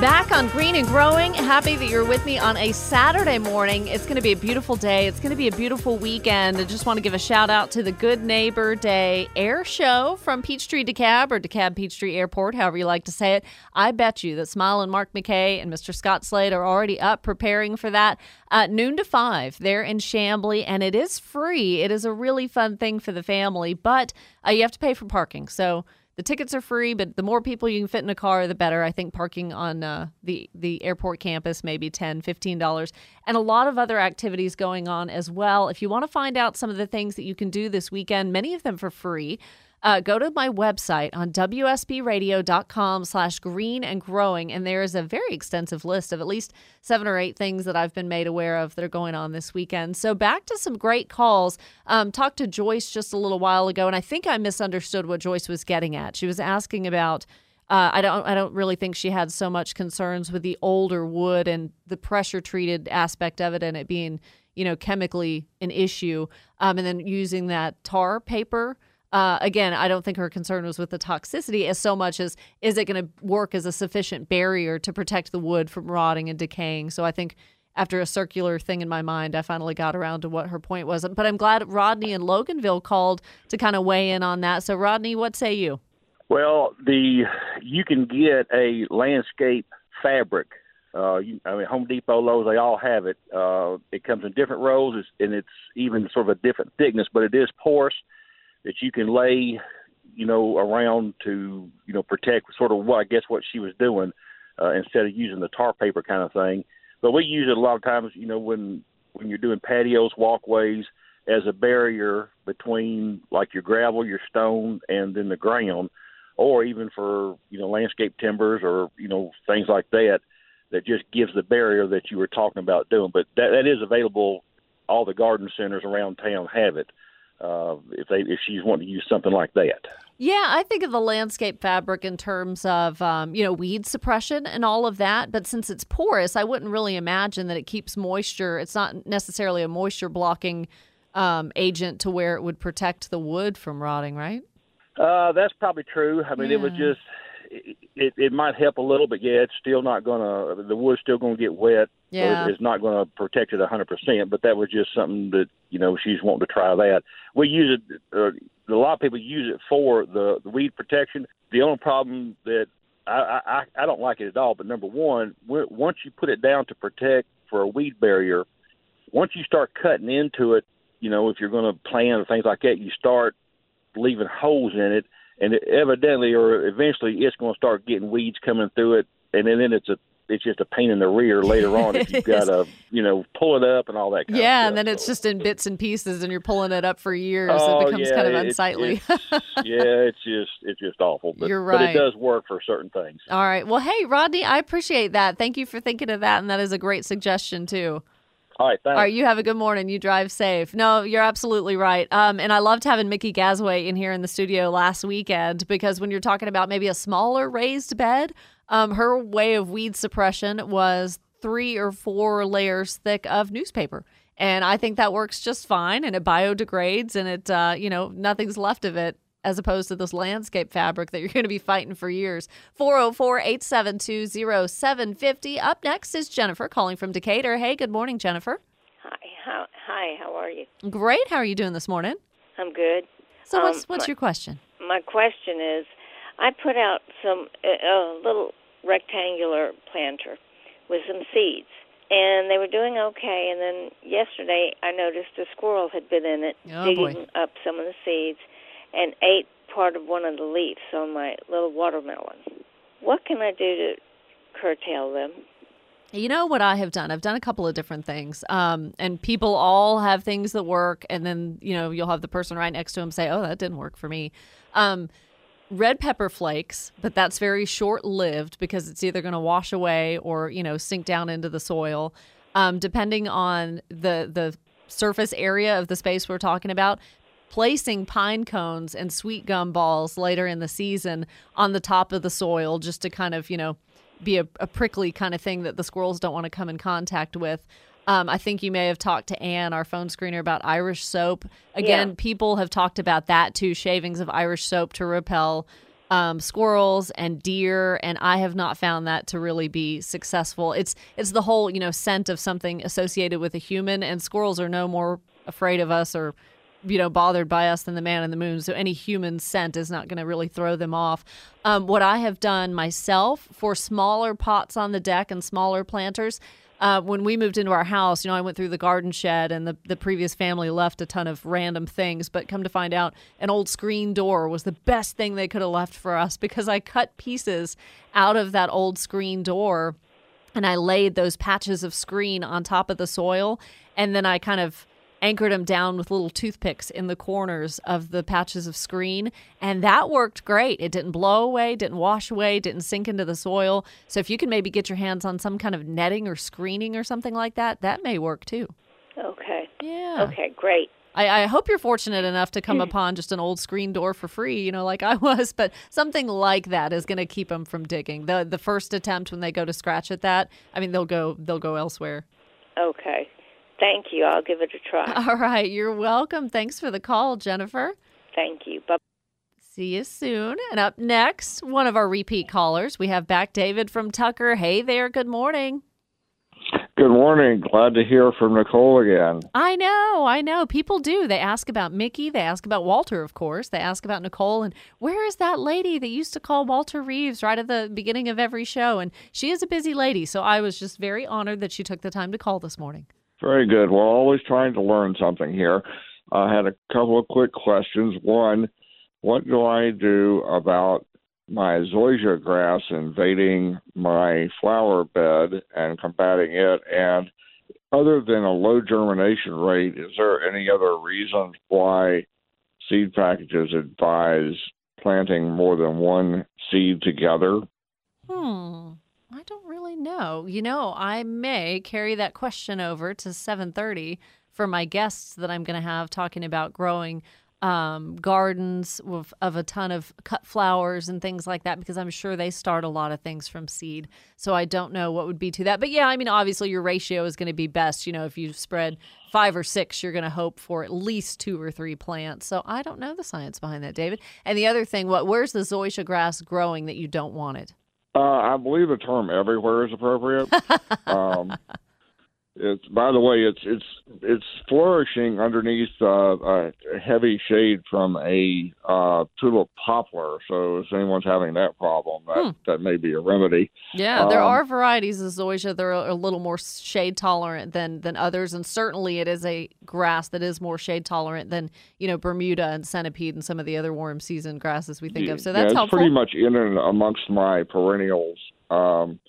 Back on Green and Growing. Happy that you're with me on a Saturday morning. It's going to be a beautiful day. It's going to be a beautiful weekend. I just want to give a shout out to the Good Neighbor Day Air Show from Peachtree DeKalb or DeKalb Peachtree Airport, however you like to say it. I bet you that Smilin' Mark McKay and Mr. Scott Slade are already up preparing for that. Uh, noon to five, they're in Chamblee, and it is free. It is a really fun thing for the family, but uh, you have to pay for parking. So the tickets are free, but the more people you can fit in a car, the better. I think parking on uh, the the airport campus maybe $10, $15, and a lot of other activities going on as well. If you want to find out some of the things that you can do this weekend, many of them for free, uh, go to my website on wsbradio.com slash green and growing and there is a very extensive list of at least seven or eight things that i've been made aware of that are going on this weekend so back to some great calls um, talked to joyce just a little while ago and i think i misunderstood what joyce was getting at she was asking about uh, I don't. I don't really think she had so much concerns with the older wood and the pressure treated aspect of it, and it being, you know, chemically an issue. Um, and then using that tar paper uh, again, I don't think her concern was with the toxicity as so much as is it going to work as a sufficient barrier to protect the wood from rotting and decaying. So I think after a circular thing in my mind, I finally got around to what her point was. But I'm glad Rodney and Loganville called to kind of weigh in on that. So Rodney, what say you? Well, the you can get a landscape fabric. Uh, you, I mean, Home Depot, Lowe's, they all have it. Uh, it comes in different rolls, and it's even sort of a different thickness, but it is porous that you can lay, you know, around to, you know, protect sort of what I guess what she was doing uh, instead of using the tar paper kind of thing. But we use it a lot of times, you know, when when you're doing patios, walkways, as a barrier between like your gravel, your stone, and then the ground, or even for you know landscape timbers or you know things like that, that just gives the barrier that you were talking about doing. But that that is available. All the garden centers around town have it. Uh, if they if she's wanting to use something like that. Yeah, I think of the landscape fabric in terms of um, you know weed suppression and all of that. But since it's porous, I wouldn't really imagine that it keeps moisture. It's not necessarily a moisture blocking um, agent to where it would protect the wood from rotting, right? Uh, that's probably true. I mean, it would Yeah. just it, it might help a little, but yeah, it's still not gonna. The wood's still gonna get wet. Yeah. it- it's not gonna protect it a hundred percent. But that was just something that you know she's wanting to try that. We use it. Uh, a lot of people use it for the, the weed protection. The only problem that I, I I don't like it at all. But number one, once you put it down to protect for a weed barrier, once you start cutting into it, you know, if you're going to plant or things like that, you start leaving holes in it, and it evidently or eventually it's going to start getting weeds coming through it, and then, then it's a it's just a pain in the rear later on if you've got to you know pull it up and all that. Kind Yeah, and then it's just in bits and pieces, and you're pulling it up for years. Oh, it becomes yeah, kind of it's- unsightly. it's- yeah, it's just it's just awful. But, You're right. But it does work for certain things. All right. Well, hey, Rodney, I appreciate that. Thank you for thinking of that, and that is a great suggestion too. All right, thanks. All right, you have a good morning. You drive safe. No, you're absolutely right. Um, and I loved having Mickey Gasway in here in the studio last weekend because when you're talking about maybe a smaller raised bed, um, her way of weed suppression was three or four layers thick of newspaper. And I think that works just fine and it biodegrades and it, uh, you know, nothing's left of it as opposed to this landscape fabric that you're going to be fighting for years. 404 872 0750. Up next is Jennifer calling from Decatur. Hey, good morning, Jennifer. Hi, how, hi, how are you? Great. How are you doing this morning? I'm good. So, Um, what's what's my- your question? My question is, I put out some a, little rectangular planter with some seeds, and they were doing okay. And then yesterday, I noticed a squirrel had been in it, Oh, boy. digging up some of the seeds, and ate part of one of the leaves on my little watermelon. What can I do to curtail them? You know what I have done? I've done a couple of different things. Um, and people all have things that work, and then you know you'll have the person right next to them say, "Oh, that didn't work for me." Um, red pepper flakes, but that's very short lived because it's either going to wash away or you know sink down into the soil. Um, depending on the the surface area of the space we're talking about, placing pine cones and sweet gum balls later in the season on the top of the soil just to kind of you know be a, a prickly kind of thing that the squirrels don't want to come in contact with. Um, I think you may have talked to Anne, our phone screener, about Irish soap. Again, Yeah. people have talked about that too shavings of Irish soap to repel um, squirrels and deer, and I have not found that to really be successful. It's it's the whole you know scent of something associated with a human, and squirrels are no more afraid of us or you know bothered by us than the man in the moon. So any human scent is not going to really throw them off. Um, what i have done myself for smaller pots on the deck and smaller planters uh, when we moved into our house you know i went through the garden shed and the, the previous family left a ton of random things. But come to find out an old screen door was the best thing they could have left for us because i cut pieces out of that old screen door and I laid those patches of screen on top of the soil, and then I kind of anchored them down with little toothpicks in the corners of the patches of screen, and that worked great. It didn't blow away, didn't wash away, didn't sink into the soil. So if you can maybe get your hands on some kind of netting or screening or something like that, that may work too. Okay. Yeah. Okay, great. I, I hope you're fortunate enough to come upon just an old screen door for free, you know, like I was. But something like that is going to keep them from digging. the The first attempt when they go to scratch at that, I mean, they'll go they'll go elsewhere. Okay. Thank you. I'll give it a try. All right, you're welcome. Thanks for the call, Jennifer. Thank you. Bye. See you soon. And up next, one of our repeat callers, we have back David from Tucker. Hey there. Good morning. Good morning. Glad to hear from Nicole again. I know, I know. People do. They ask about Mickey. They ask about Walter, of course. They ask about Nicole. And where is that lady that used to call Walter Reeves right at the beginning of every show? And she is a busy lady. So I was just very honored that she took the time to call this morning. Very good. Well, always trying to learn something here. I had a couple of quick questions. One, what do I do about my zoysia grass invading my flower bed and combating it? And other than a low germination rate, is there any other reason why seed packages advise planting more than one seed together? Hmm. I don't know. You know, I may carry that question over to 7:30 for my guests that I'm going to have talking about growing um, gardens of, of a ton of cut flowers and things like that because I'm sure they start a lot of things from seed. So I don't know what would be to that. But yeah, I mean, obviously your ratio is going to be best. You know, if you spread five or six, you're going to hope for at least two or three plants. So I don't know the science behind that, David. And the other thing, what where's the zoysia grass growing that you don't want it? Uh, I believe the term "everywhere" is appropriate. um, it's by the way, it's it's it's flourishing underneath uh, a heavy shade from a uh, tulip poplar. So if anyone's having that problem, that that may be a remedy. Yeah, there Um, are varieties of zoysia that are a little more shade tolerant than than others, and certainly it is a grass that is more shade tolerant than you know Bermuda and centipede and some of the other warm season grasses we think of. So that's yeah, it's helpful. pretty much in and amongst my perennials. Um,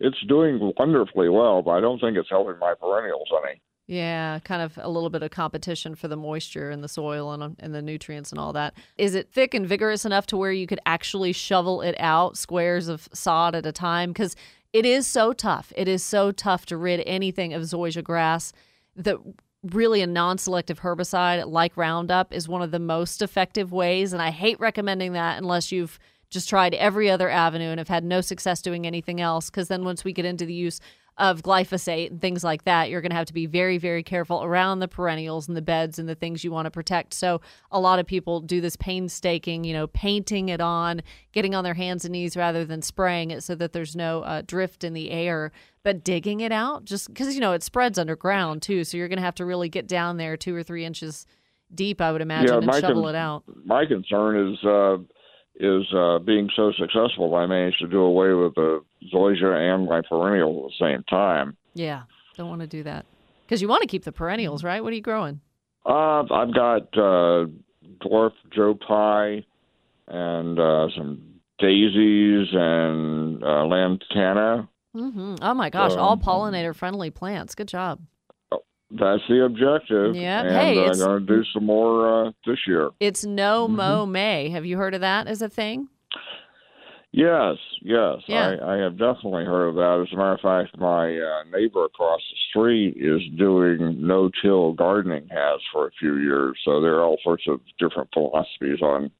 it's doing wonderfully well, but I don't think it's helping my perennials any. Yeah, kind of a little bit of competition for the moisture in the soil and and the nutrients and all that. Is it thick and vigorous enough to where you could actually shovel it out squares of sod at a time? Because it is so tough. It is so tough to rid anything of zoysia grass. That really a non-selective herbicide like Roundup is one of the most effective ways, and I hate recommending that unless you've just tried every other avenue and have had no success doing anything else. Because then once we get into the use of glyphosate and things like that, you're going to have to be very, very careful around the perennials and the beds and the things you want to protect. So a lot of people do this painstaking, you know, painting it on, getting on their hands and knees rather than spraying it so that there's no uh, drift in the air. But digging it out, just because, you know, it spreads underground too. So you're going to have to really get down there two or three inches deep, I would imagine, and shovel con- it out. My concern is uh, is uh, being so successful. I managed to do away with the zoysia and my perennial at the same time. Yeah, don't want to do that. Because you want to keep the perennials, right? What are you growing? Uh, I've got uh, dwarf Joe Pye and uh, some daisies and uh, lantana. hmm Oh my gosh, all Um, pollinator friendly plants. Good job. That's the objective. Yeah, and hey, I'm going to do some more uh, this year. It's no Mm-hmm. mow May. Have you heard of that as a thing? Yes, yes, Yeah. I, I have definitely heard of that. As a matter of fact, my uh, neighbor across the street is doing no-till gardening has for a few years. So there are all sorts of different philosophies on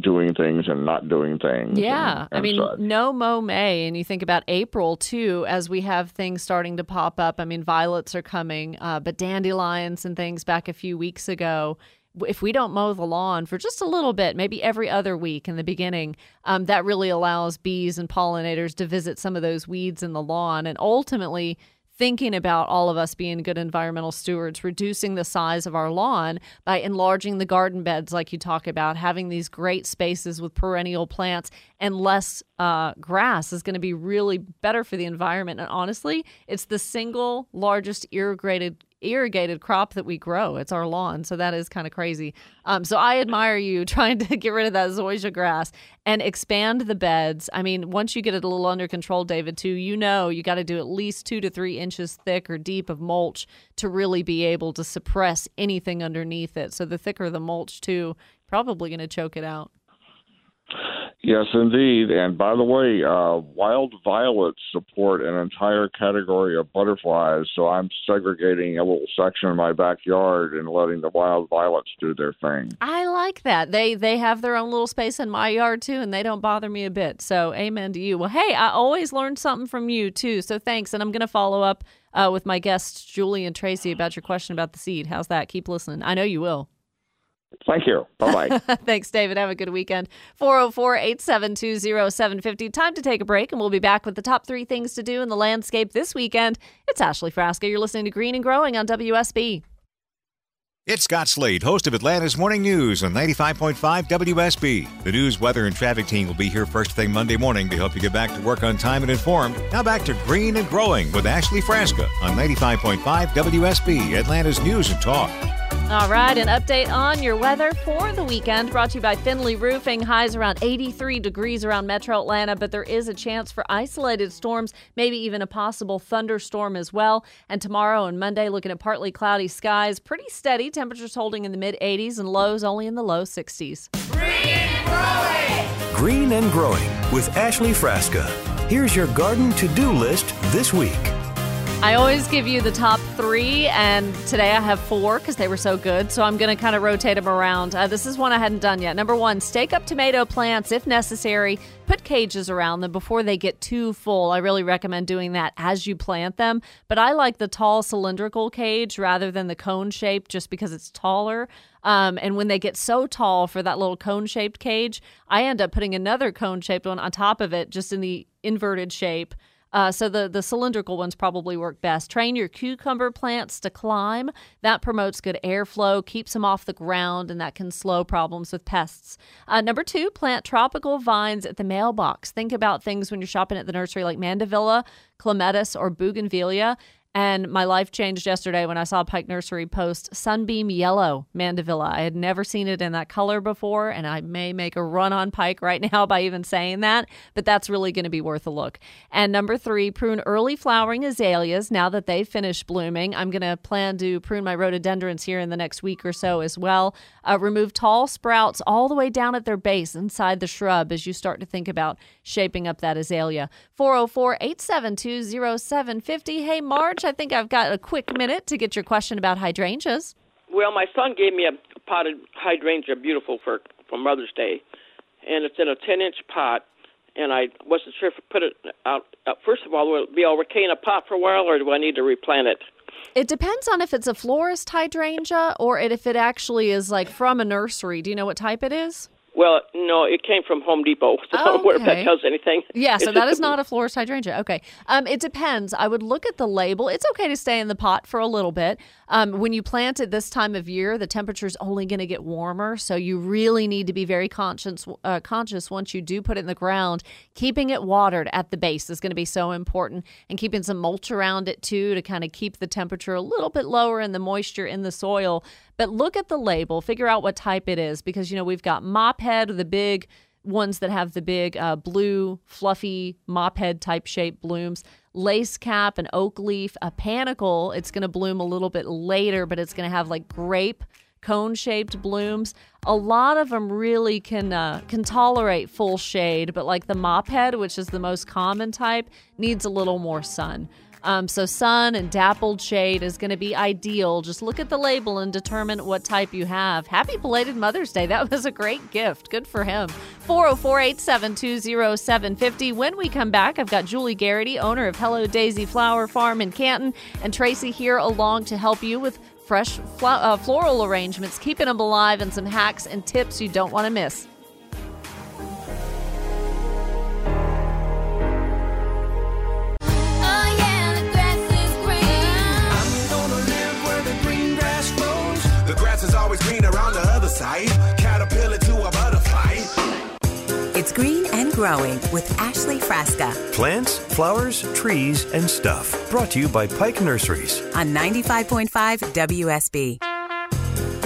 doing things and not doing things. Yeah. and- I mean, such. no mow May, and you think about April too, as we have things starting to pop up. I mean, violets are coming, uh, but dandelions and things back a few weeks ago. If we don't mow the lawn for just a little bit, maybe every other week in the beginning, um, that really allows bees and pollinators to visit some of those weeds in the lawn. And ultimately, thinking about all of us being good environmental stewards, reducing the size of our lawn by enlarging the garden beds, like you talk about, having these great spaces with perennial plants and less uh, grass is going to be really better for the environment. And honestly, it's the single largest irrigated irrigated crop that we grow. It's our lawn, so that is kind of crazy. Um, so I admire you trying to get rid of that zoysia grass and expand the beds. I mean, once you get it a little under control, David, too, you know you got to do at least two to three inches thick or deep of mulch to really be able to suppress anything underneath it. So the thicker the mulch, too, probably going to choke it out. Yes, indeed. And by the way, uh, wild violets support an entire category of butterflies. So I'm segregating a little section in my backyard and letting the wild violets do their thing. I like that. They they have their own little space in my yard too, and they don't bother me a bit. So amen to you. Well, hey, I always learn something from you too. So thanks, and I'm gonna follow up uh, with my guests Julie and Tracy about your question about the seed. How's that? Keep listening. I know you will. Thank you. Bye bye. Thanks, David. Have a good weekend. 404 872 0750. Time to take a break, and we'll be back with the top three things to do in the landscape this weekend. It's Ashley Frasca. You're listening to Green and Growing on WSB. It's Scott Slade, host of Atlanta's Morning News on 95.5 WSB. The news, weather, and traffic team will be here first thing Monday morning to help you get back to work on time and informed. Now back to Green and Growing with Ashley Frasca on 95.5 WSB, Atlanta's News and Talk. All right, an update on your weather for the weekend brought to you by Finley Roofing. Highs around 83 degrees around metro Atlanta, but there is a chance for isolated storms, maybe even a possible thunderstorm as well. And tomorrow and Monday, looking at partly cloudy skies, pretty steady. Temperatures holding in the mid 80s and lows only in the low 60s. Green and Growing Green and growing with Ashley Frasca. Here's your garden to do list this week. I always give you the top three, and today I have four because they were so good. So I'm going to kind of rotate them around. Uh, this is one I hadn't done yet. Number one, stake up tomato plants if necessary. Put cages around them before they get too full. I really recommend doing that as you plant them. But I like the tall cylindrical cage rather than the cone shape just because it's taller. Um, and when they get so tall for that little cone shaped cage, I end up putting another cone shaped one on top of it just in the inverted shape. Uh, so the the cylindrical ones probably work best. Train your cucumber plants to climb. That promotes good airflow, keeps them off the ground, and that can slow problems with pests. Uh, number two, plant tropical vines at the mailbox. Think about things when you're shopping at the nursery like mandevilla, clematis, or bougainvillea. And my life changed yesterday when I saw Pike Nursery post Sunbeam Yellow Mandevilla. I had never seen it in that color before, and I may make a run on Pike right now by even saying that, but that's really going to be worth a look. And number three, prune early flowering azaleas now that they've finished blooming. I'm going to plan to prune my rhododendrons here in the next week or so as well. Uh, remove tall sprouts all the way down at their base inside the shrub as you start to think about shaping up that azalea. 404 872 0750. Hey, Marge, I think I've got a quick minute to get your question about hydrangeas. Well, my son gave me a potted hydrangea, beautiful for for Mother's Day, and it's in a ten inch pot. And I wasn't sure if I put it out. Uh, first of all, will it be okay in a pot for a while, or do I need to replant it? It depends on if it's a florist hydrangea or if it actually is like from a nursery. Do you know what type it is? Well, no, it came from Home Depot. So I don't know if that tells anything. Yeah, so that is not a florist hydrangea. Okay. Um, it depends. I would look at the label. It's okay to stay in the pot for a little bit. Um, when you plant it this time of year, the temperature is only going to get warmer, so you really need to be very conscious. Uh, conscious once you do put it in the ground. Keeping it watered at the base is going to be so important, and keeping some mulch around it too to kind of keep the temperature a little bit lower and the moisture in the soil. But look at the label, figure out what type it is, because you know we've got mop head, the big ones that have the big uh, blue, fluffy mop head type shape blooms, lace cap, and oak leaf, a panicle. It's going to bloom a little bit later, but it's going to have like grape cone shaped blooms. A lot of them really can uh, can tolerate full shade, but like the mop head, which is the most common type, needs a little more sun. Um, so, sun and dappled shade is going to be ideal. Just look at the label and determine what type you have. Happy belated Mother's Day. That was a great gift. Good for him. 404 872 0750. When we come back, I've got Julie Garrity, owner of Hello Daisy Flower Farm in Canton, and Tracy here along to help you with fresh flo- uh, floral arrangements, keeping them alive, and some hacks and tips you don't want to miss. Always greener on the other side. Caterpillar to a butterfly. It's Green and Growing with Ashley Frasca Plants, flowers, trees, and stuff. Brought to you by Pike Nurseries. on 95.5 WSB.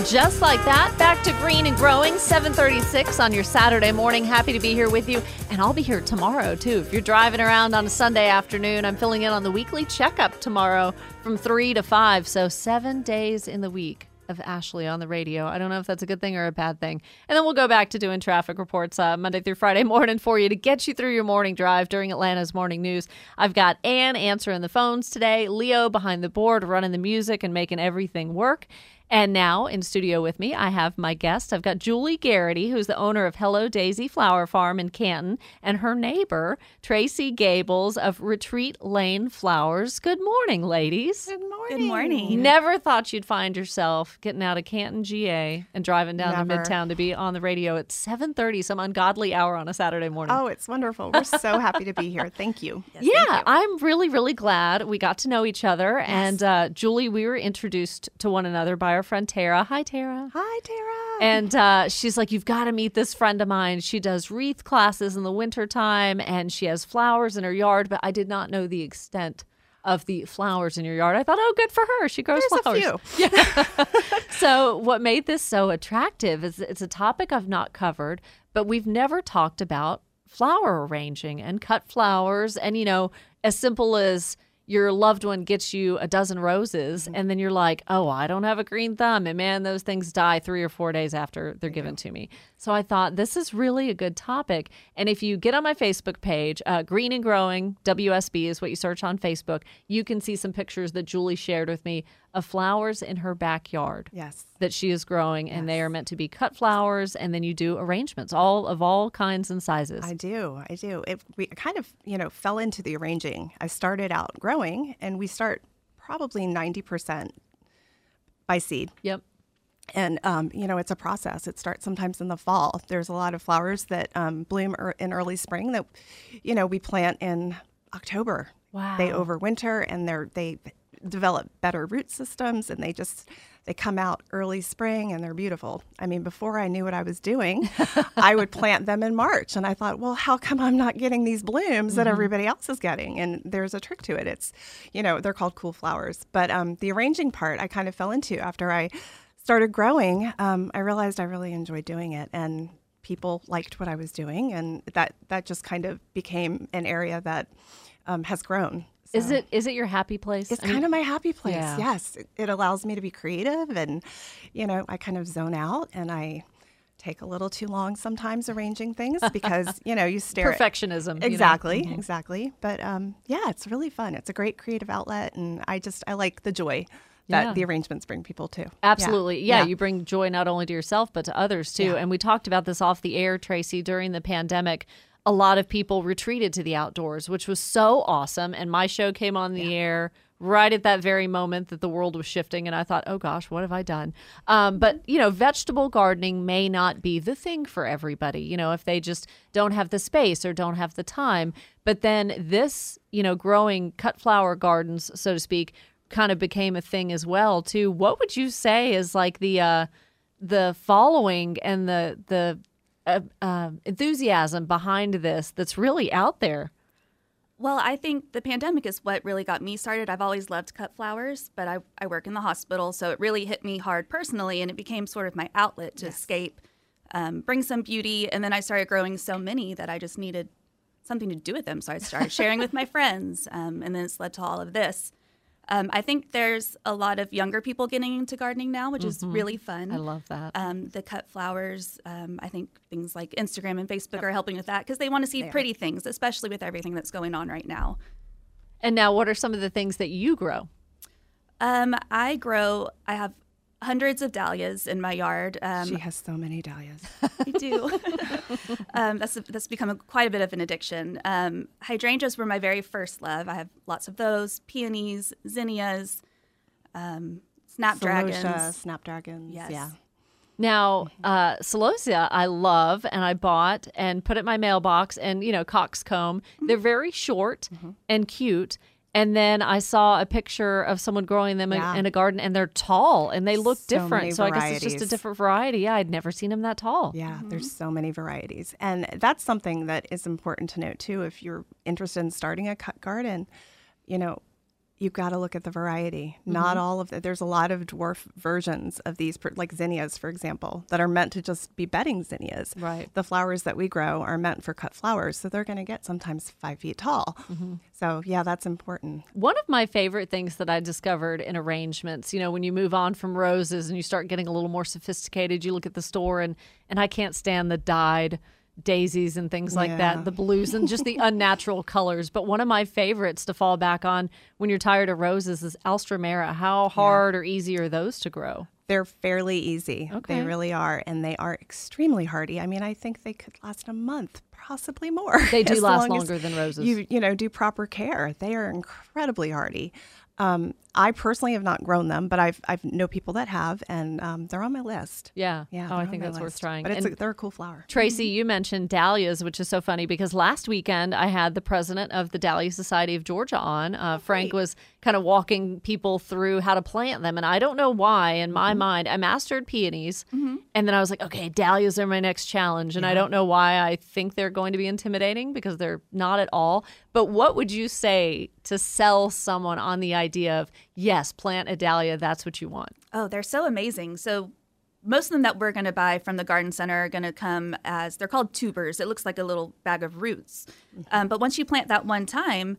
Just like that, back to green and growing, 736 on your Saturday morning. Happy to be here with you. And I'll be here tomorrow, too. If you're driving around on a Sunday afternoon, I'm filling in on the weekly checkup tomorrow from 3 to 5. So, seven days in the week of Ashley on the radio. I don't know if that's a good thing or a bad thing. And then we'll go back to doing traffic reports uh, Monday through Friday morning for you to get you through your morning drive during Atlanta's morning news. I've got Ann answering the phones today, Leo behind the board running the music and making everything work. And now in studio with me, I have my guest. I've got Julie Garrity, who's the owner of Hello Daisy Flower Farm in Canton, and her neighbor, Tracy Gables of Retreat Lane Flowers. Good morning, ladies. Good morning. Good morning. Never thought you'd find yourself getting out of Canton, GA, and driving down to Midtown to be on the radio at 7:30, some ungodly hour on a Saturday morning. Oh, it's wonderful. We're so happy to be here. Thank you. yeah, I'm really, really glad we got to know each other. And uh, Julie, we were introduced to one another by our friend Tara. Hi, Tara. Hi, Tara. And uh, she's like, You've got to meet this friend of mine. She does wreath classes in the wintertime and she has flowers in her yard, but I did not know the extent of the flowers in your yard. I thought, Oh, good for her. She grows There's flowers. a few. So, what made this so attractive is it's a topic I've not covered, but we've never talked about flower arranging and cut flowers. And, you know, as simple as your loved one gets you a dozen roses, and then you're like, oh, I don't have a green thumb. And man, those things die three or four days after they're given to me. So, I thought this is really a good topic. And if you get on my Facebook page, uh, Green and Growing WSB is what you search on Facebook, you can see some pictures that Julie shared with me of flowers in her backyard Yes. that she is growing and they are meant to be cut flowers and then you do arrangements all of all kinds and sizes I do. I do. It we kind of, you know, fell into the arranging. I started out growing and we start probably 90% by seed. yep And, um, you know, it's a process. It starts sometimes in the fall. There's a lot of flowers that um, bloom er- in early spring that, you know, we plant in October. Wow. They overwinter and they're, they develop better root systems and they just, they come out early spring and they're beautiful. I mean, before I knew what I was doing, I would plant them in March. And I thought, well, how come I'm not getting these blooms that everybody else is getting? And there's a trick to it. It's, you know, they're called cool flowers. But um, the arranging part I kind of fell into after I started growing, um, I realized I really enjoyed doing it, and people liked what I was doing, and that that just kind of became an area that um, has grown. Is it is it your happy place It's I mean, kind of my happy place. Yeah. Yes, it, it allows me to be creative, and you know, I kind of zone out, and I take a little too long sometimes arranging things because you know you stare at- perfectionism you know? Exactly, Mhm. exactly. But um, yeah, it's really fun. It's a great creative outlet, and I just I like the joy that Yeah. the arrangements bring people to. Yeah. Absolutely. Yeah, you bring joy not only to yourself but to others too. Yeah. And we talked about this off the air, Tracy, during the pandemic. A lot of people retreated to the outdoors, which was so awesome. And my show came on the air right at that very moment that the world was shifting. And I thought, oh gosh, what have I done? Um, but, you know, vegetable gardening may not be the thing for everybody, you know, if they just don't have the space or don't have the time. But then this, you know, growing cut flower gardens, so to speak, kind of became a thing as well too. What would you say is like the uh, the following and the the uh, uh, enthusiasm behind this that's really out there? Well, I think the pandemic is what really got me started. I've always loved cut flowers, but I, I work in the hospital, so it really hit me hard personally, and it became sort of my outlet to escape, um, bring some beauty. And then I started growing so many that I just needed something to do with them. So I started sharing with my friends, um, and then it's led to all of this. Um, I think there's a lot of younger people getting into gardening now, which is Mhm. really fun. I love that. Um, the cut flowers, um, I think things like Instagram and Facebook are helping with that because they want to see pretty things, especially with everything that's going on right now. And now, what are some of the things that you grow? Um, I grow. I have hundreds of dahlias in my yard. Um, she has so many dahlias. I do. um, that's that's become a, quite a bit of an addiction. Um, hydrangeas were my very first love. I have lots of those. Peonies, zinnias, um, snapdragons. Celosia, snapdragons. Yes. Yeah. Now, uh, celosia, I love, and I bought and put it in my mailbox, and you know, coxcomb. They're very short and cute. And then I saw a picture of someone growing them in- Yeah. in a garden, and they're tall and they look So different. So I guess it's just a different variety. Yeah, I'd never seen them that tall. Yeah, mm-hmm. there's so many varieties. And that's something that is important to note too. If you're interested in starting a cut garden, you know, you've got to look at the variety. Not mm-hmm. all of the, there's a lot of dwarf versions of these, like zinnias, for example, that are meant to just be bedding zinnias. Right. The flowers that we grow are meant for cut flowers, so they're going to get sometimes five feet tall. Mm-hmm. So, yeah, that's important. One of my favorite things that I discovered in arrangements, you know, when you move on from roses and you start getting a little more sophisticated, you look at the store and and I can't stand the dyed daisies and things like Yeah. that, the blues and just the unnatural colors. But one of my favorites to fall back on when you're tired of roses is Alstroemeria. How hard or easy are those to grow? They're fairly easy. Okay. They really are. And they are extremely hardy. I mean, I think they could last a month, possibly more. They do last long longer than roses. You, you know, do proper care. They are incredibly hardy. Um, I personally have not grown them, but I've I've know people that have, and um, they're on my list. Yeah. Yeah. Oh, I think that's worth trying. But it's a, And- they're a cool flower. Tracy, you mentioned dahlias, which is so funny because last weekend I had the president of the Dahlia Society of Georgia on. Uh, Frank was kind of walking people through how to plant them. And I don't know why, in my mind, I mastered peonies. And then I was like, okay, dahlias are my next challenge. And I don't know why I think they're going to be intimidating because they're not at all. But what would you say to sell someone on the idea of, yes, plant a dahlia, that's what you want? Oh, they're so amazing. So most of them that we're going to buy from the garden center are going to come as they're called tubers. It looks like a little bag of roots. Mm-hmm. Um, but once you plant that one time,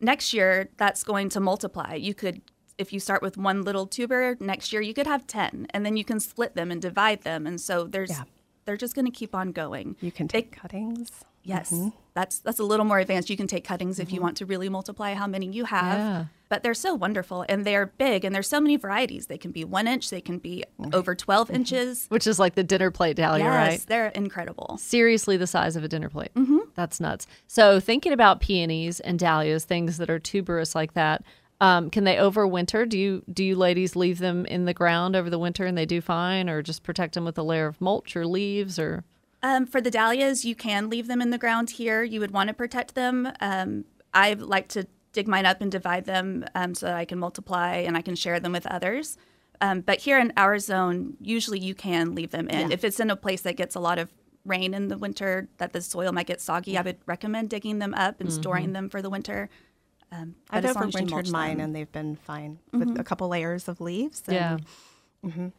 next year that's going to multiply. You could, if you start with one little tuber, next year you could have 10, and then you can split them and divide them. And so there's, Yeah. they're just going to keep on going. You can They- take cuttings. Yes, mm-hmm. that's that's a little more advanced. You can take cuttings if you mm-hmm. want to really multiply how many you have. Yeah. But they're so wonderful and they're big and there's so many varieties. They can be one inch, they can be over 12 inches. Which is like the dinner plate dahlia, yes, right? they're incredible. seriously the size of a dinner plate. Mm-hmm. That's nuts. So thinking about peonies and dahlias, things that are tuberous like that, um, can they overwinter? Do you do you ladies leave them in the ground over the winter and they do fine, or just protect them with a layer of mulch or leaves? Or Um, for the dahlias, you can leave them in the ground here. You would want to protect them. Um, I like to dig mine up and divide them um, so that I can multiply and I can share them with others. Um, but here in our zone, usually you can leave them in. If it's in a place that gets a lot of rain in the winter, that the soil might get soggy, I would recommend digging them up and storing them for the winter. Um, I've as long as overwintered mine, them. and they've been fine with a couple layers of leaves. and- yeah,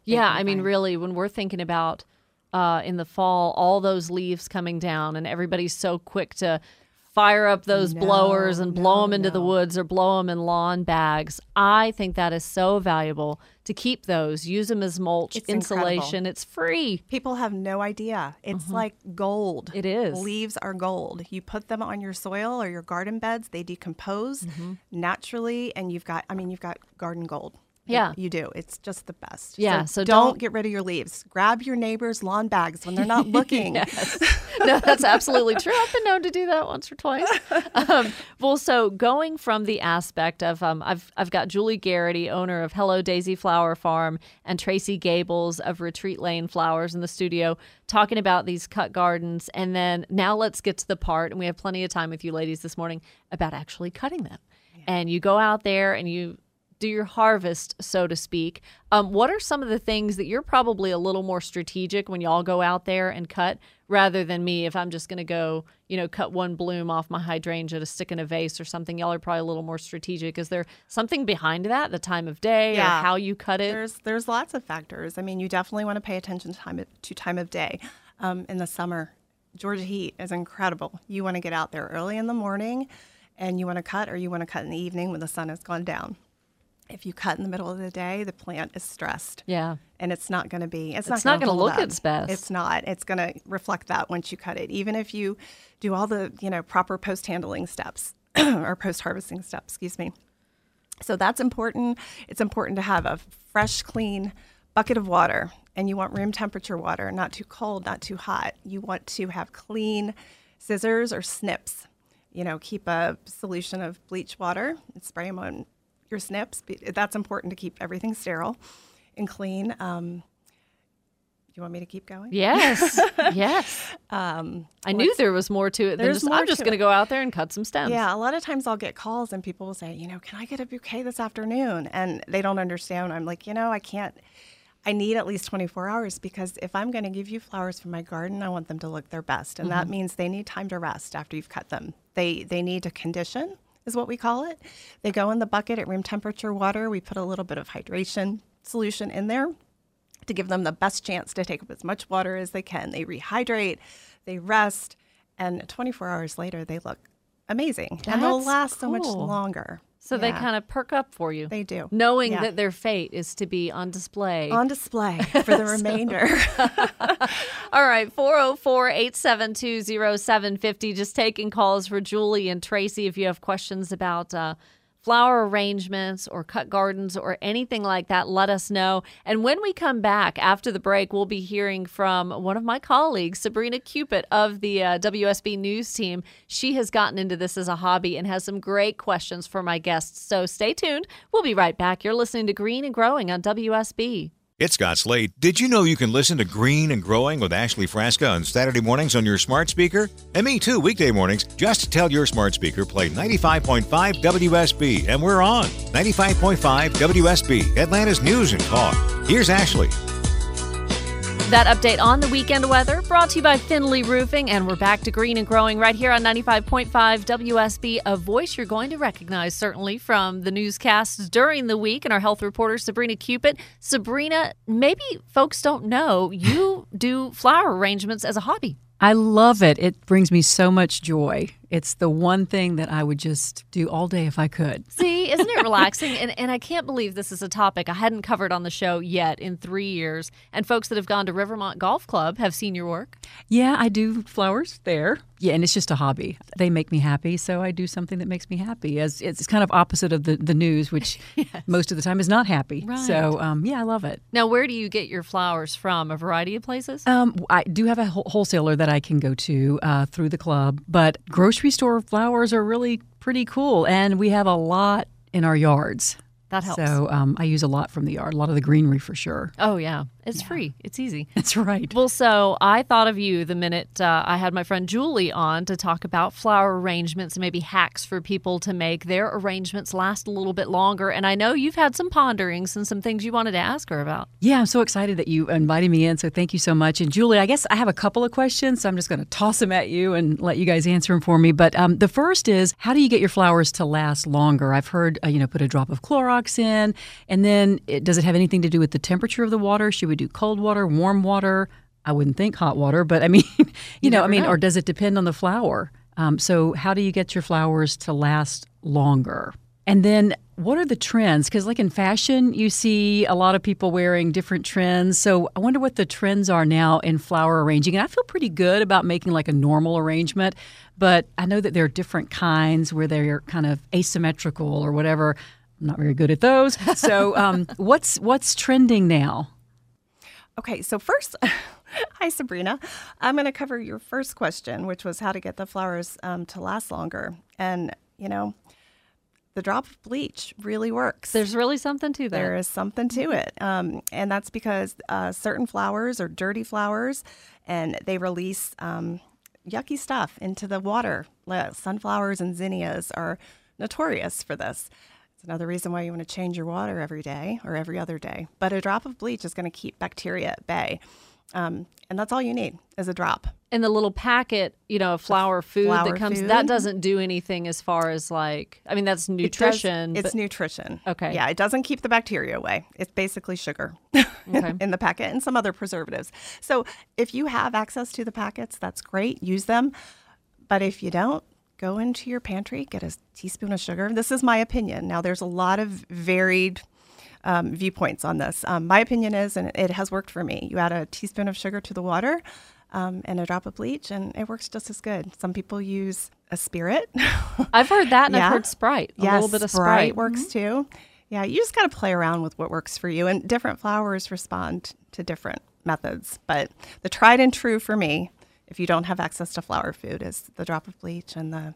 yeah. I mean, really, when we're thinking about uh, in the fall, all those leaves coming down, and everybody's so quick to fire up those blowers and blow them into the woods or blow them in lawn bags. I think that is so valuable to keep those, use them as mulch, It's insulation. incredible. It's free. People have no idea. It's like gold. Mm-hmm. It is. Leaves are gold. You put them on your soil or your garden beds, they decompose Mm-hmm. naturally, and you've got, I mean, you've got garden gold. Yeah. You do. It's just the best. Yeah, so don't, don't- get rid of your leaves. Grab your neighbor's lawn bags when they're not looking. no, that's absolutely true. I've been known to do that once or twice. Um, well, so going from the aspect of um, I've I've got Julie Garrity, owner of Hello Daisy Flower Farm, and Tracy Gables of Retreat Lane Flowers in the studio, talking about these cut gardens, and then now let's get to the part, and we have plenty of time with you ladies this morning about actually cutting them. And you go out there and you do your harvest, so to speak. Um, what are some of the things that you're probably a little more strategic when y'all go out there and cut rather than me if I'm just going to go, you know, cut one bloom off my hydrangea to stick in a vase or something? Y'all are probably a little more strategic. Is there something behind that, the time of day or how you cut it? There's there's lots of factors. I mean, you definitely want to pay attention to time of, to time of day. Um, in the summer, Georgia heat is incredible. You want to get out there early in the morning, and you want to cut, or you want to cut in the evening when the sun has gone down. If you cut in the middle of the day, the plant is stressed. Yeah. And it's not going to be. It's, It's not going to look its best. It's not. It's going to reflect that once you cut it. Even if you do all the you know proper post handling steps, or post harvesting step, excuse me. So that's important. It's important to have a fresh, clean bucket of water, and you want room temperature water, not too cold, not too hot. You want to have clean scissors or snips. You know, keep a solution of bleach water and spray them on your snips. That's important to keep everything sterile and clean. Um, you want me to keep going? Yes, yes. Um, I knew there was more to it than just, I'm just going to go out there and cut some stems. Yeah, a lot of times I'll get calls and people will say, you know, can I get a bouquet this afternoon? And they don't understand. I'm like, you know, I can't. I need at least 24 hours because if I'm going to give you flowers from my garden, I want them to look their best, and mm-hmm. that means they need time to rest after you've cut them. They they need to condition, is what we call it. They go in the bucket at room temperature water. We put a little bit of hydration solution in there to give them the best chance to take up as much water as they can. They rehydrate, they rest, and 24 hours later, they look amazing. That's and they'll last so much longer. So yeah. they kind of perk up for you. They do. Knowing yeah. that their fate is to be on display. On display for the remainder. All right, 404 872 0750. Just taking calls for Julie and Tracy if you have questions about. Uh, flower arrangements or cut gardens or anything like that, let us know. And when we come back after the break, we'll be hearing from one of my colleagues, Sabrina Cupit of the uh, WSB News team. She has gotten into this as a hobby and has some great questions for my guests. So stay tuned. We'll be right back. You're listening to Green and Growing on WSB. It's Scott Slade. Did you know you can listen to Green and Growing with Ashley Frasca on Saturday mornings on your smart speaker? And me too, weekday mornings. Just tell your smart speaker play 95.5 WSB, and we're on 95.5 WSB, Atlanta's news and talk. Here's Ashley. That update on the weekend weather brought to you by Finley Roofing, and we're back to green and growing right here on 95.5 WSB, a voice you're going to recognize certainly from the newscasts during the week, and our health reporter Sabrina Cupit. Sabrina, maybe folks don't know you do flower arrangements as a hobby. I love it. It brings me so much joy. It's the one thing that I would just do all day if I could. See, isn't it relaxing? and and I can't believe this is a topic I hadn't covered on the show yet in three years. And folks that have gone to Rivermont Golf Club have seen your work. Yeah, I do flowers there. Yeah, and it's just a hobby. They make me happy, so I do something that makes me happy. As it's kind of opposite of the, the news, which yes. most of the time is not happy. Right. So um, yeah, I love it. Now, where do you get your flowers from? A variety of places. Um, I do have a wholesaler that I can go to uh, through the club, but grocery grocery store flowers are really pretty cool, and we have a lot in our yards. That helps. So um, I use a lot from the yard, a lot of the greenery for sure. Oh yeah, it's yeah. free. It's easy. That's right. Well, so I thought of you the minute uh, I had my friend Julie on to talk about flower arrangements and maybe hacks for people to make their arrangements last a little bit longer. And I know you've had some ponderings and some things you wanted to ask her about. Yeah, I'm so excited that you invited me in. So thank you so much. And Julie, I guess I have a couple of questions. So I'm just going to toss them at you and let you guys answer them for me. But um, the first is, how do you get your flowers to last longer? I've heard, uh, you know, put a drop of Clorox in, and then it, does it have anything to do with the temperature of the water? Should we do cold water, warm water? I wouldn't think hot water, but I mean, you, you know, I mean, know. or does it depend on the flower? Um, so, how do you get your flowers to last longer? And then, what are the trends? Because, like in fashion, you see a lot of people wearing different trends. So, I wonder what the trends are now in flower arranging. And I feel pretty good about making like a normal arrangement, but I know that there are different kinds where they're kind of asymmetrical or whatever. I'm not very good at those. So, um, what's what's trending now? Okay, so first, hi Sabrina. I'm going to cover your first question, which was how to get the flowers um, to last longer. And you know, the drop of bleach really works. There's really something to that. There is something to it, um, and that's because uh, certain flowers are dirty flowers, and they release um, yucky stuff into the water. Sunflowers and zinnias are notorious for this another reason why you want to change your water every day or every other day. But a drop of bleach is going to keep bacteria at bay. Um, and that's all you need is a drop. And the little packet, you know, flower food flower that comes, food. that doesn't do anything as far as like, I mean, that's nutrition. It does, it's but, nutrition. Okay. Yeah, it doesn't keep the bacteria away. It's basically sugar okay. in the packet and some other preservatives. So if you have access to the packets, that's great. Use them. But if you don't, go into your pantry, get a teaspoon of sugar. This is my opinion. Now, there's a lot of varied um, viewpoints on this. Um, my opinion is, and it has worked for me, you add a teaspoon of sugar to the water um, and a drop of bleach, and it works just as good. Some people use a Sprite. I've heard that, and Yeah. I've heard Sprite. A yes, little bit of Sprite, Mm-hmm. works too. Yeah, you just got to play around with what works for you, and different flowers respond to different methods. But the tried and true for me, if you don't have access to flower food, is the drop of bleach and the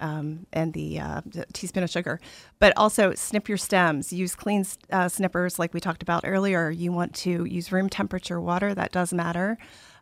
um, and the uh, the teaspoon of sugar. But also snip your stems. Use clean uh, snippers, like we talked about earlier. You want to use room temperature water. That does matter.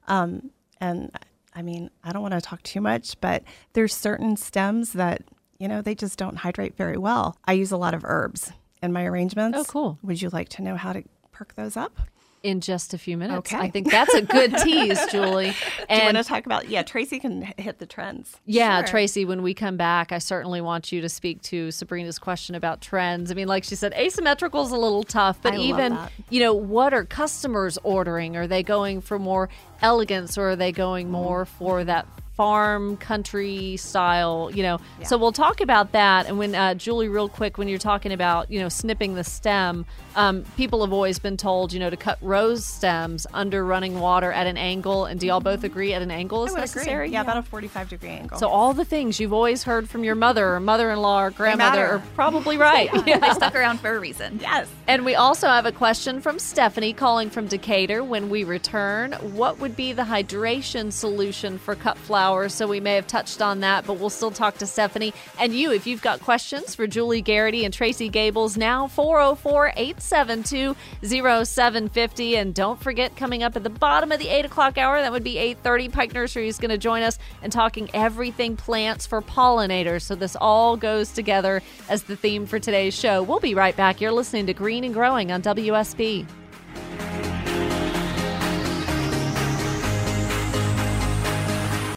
Um, and I mean, I don't want to talk too much, but there's certain stems that you know they just don't hydrate very well. I use a lot of herbs in my arrangements. Oh, cool. Would you like to know how to perk those up? In just a few minutes. Okay. I think that's a good tease, Julie. Do you And want to talk about? Yeah, Tracy can hit the trends. Yeah, Sure. Tracy, when we come back, I certainly want you to speak to Sabrina's question about trends. I mean, like she said, asymmetrical is a little tough, but I even, you know, what are customers ordering? Are they going for more elegance or are they going more for that farm country style, you know? So we'll talk about that. And when, uh, Julie, real quick, when you're talking about, you know, snipping the stem, um, people have always been told, you know, to cut rose stems under running water at an angle. And do y'all both agree at an angle is I would agree. necessary? Yeah, about a 45 degree angle. So all the things you've always heard from your mother or mother-in-law or grandmother are probably right. They stuck around for a reason. Yes. And we also have a question from Stephanie calling from Decatur. When we return, what would be the hydration solution for cut So we may have touched on that, but we'll still talk to Stephanie. And you, if you've got questions for Julie Garrity and Tracy Gables, now 404 872 0750. And don't forget, coming up at the bottom of the 8 o'clock hour, that would be 830, Pike Nursery is going to join us and talking everything plants for pollinators. So this all goes together as the theme for today's show. We'll be right back. You're listening to Green and Growing on WSB.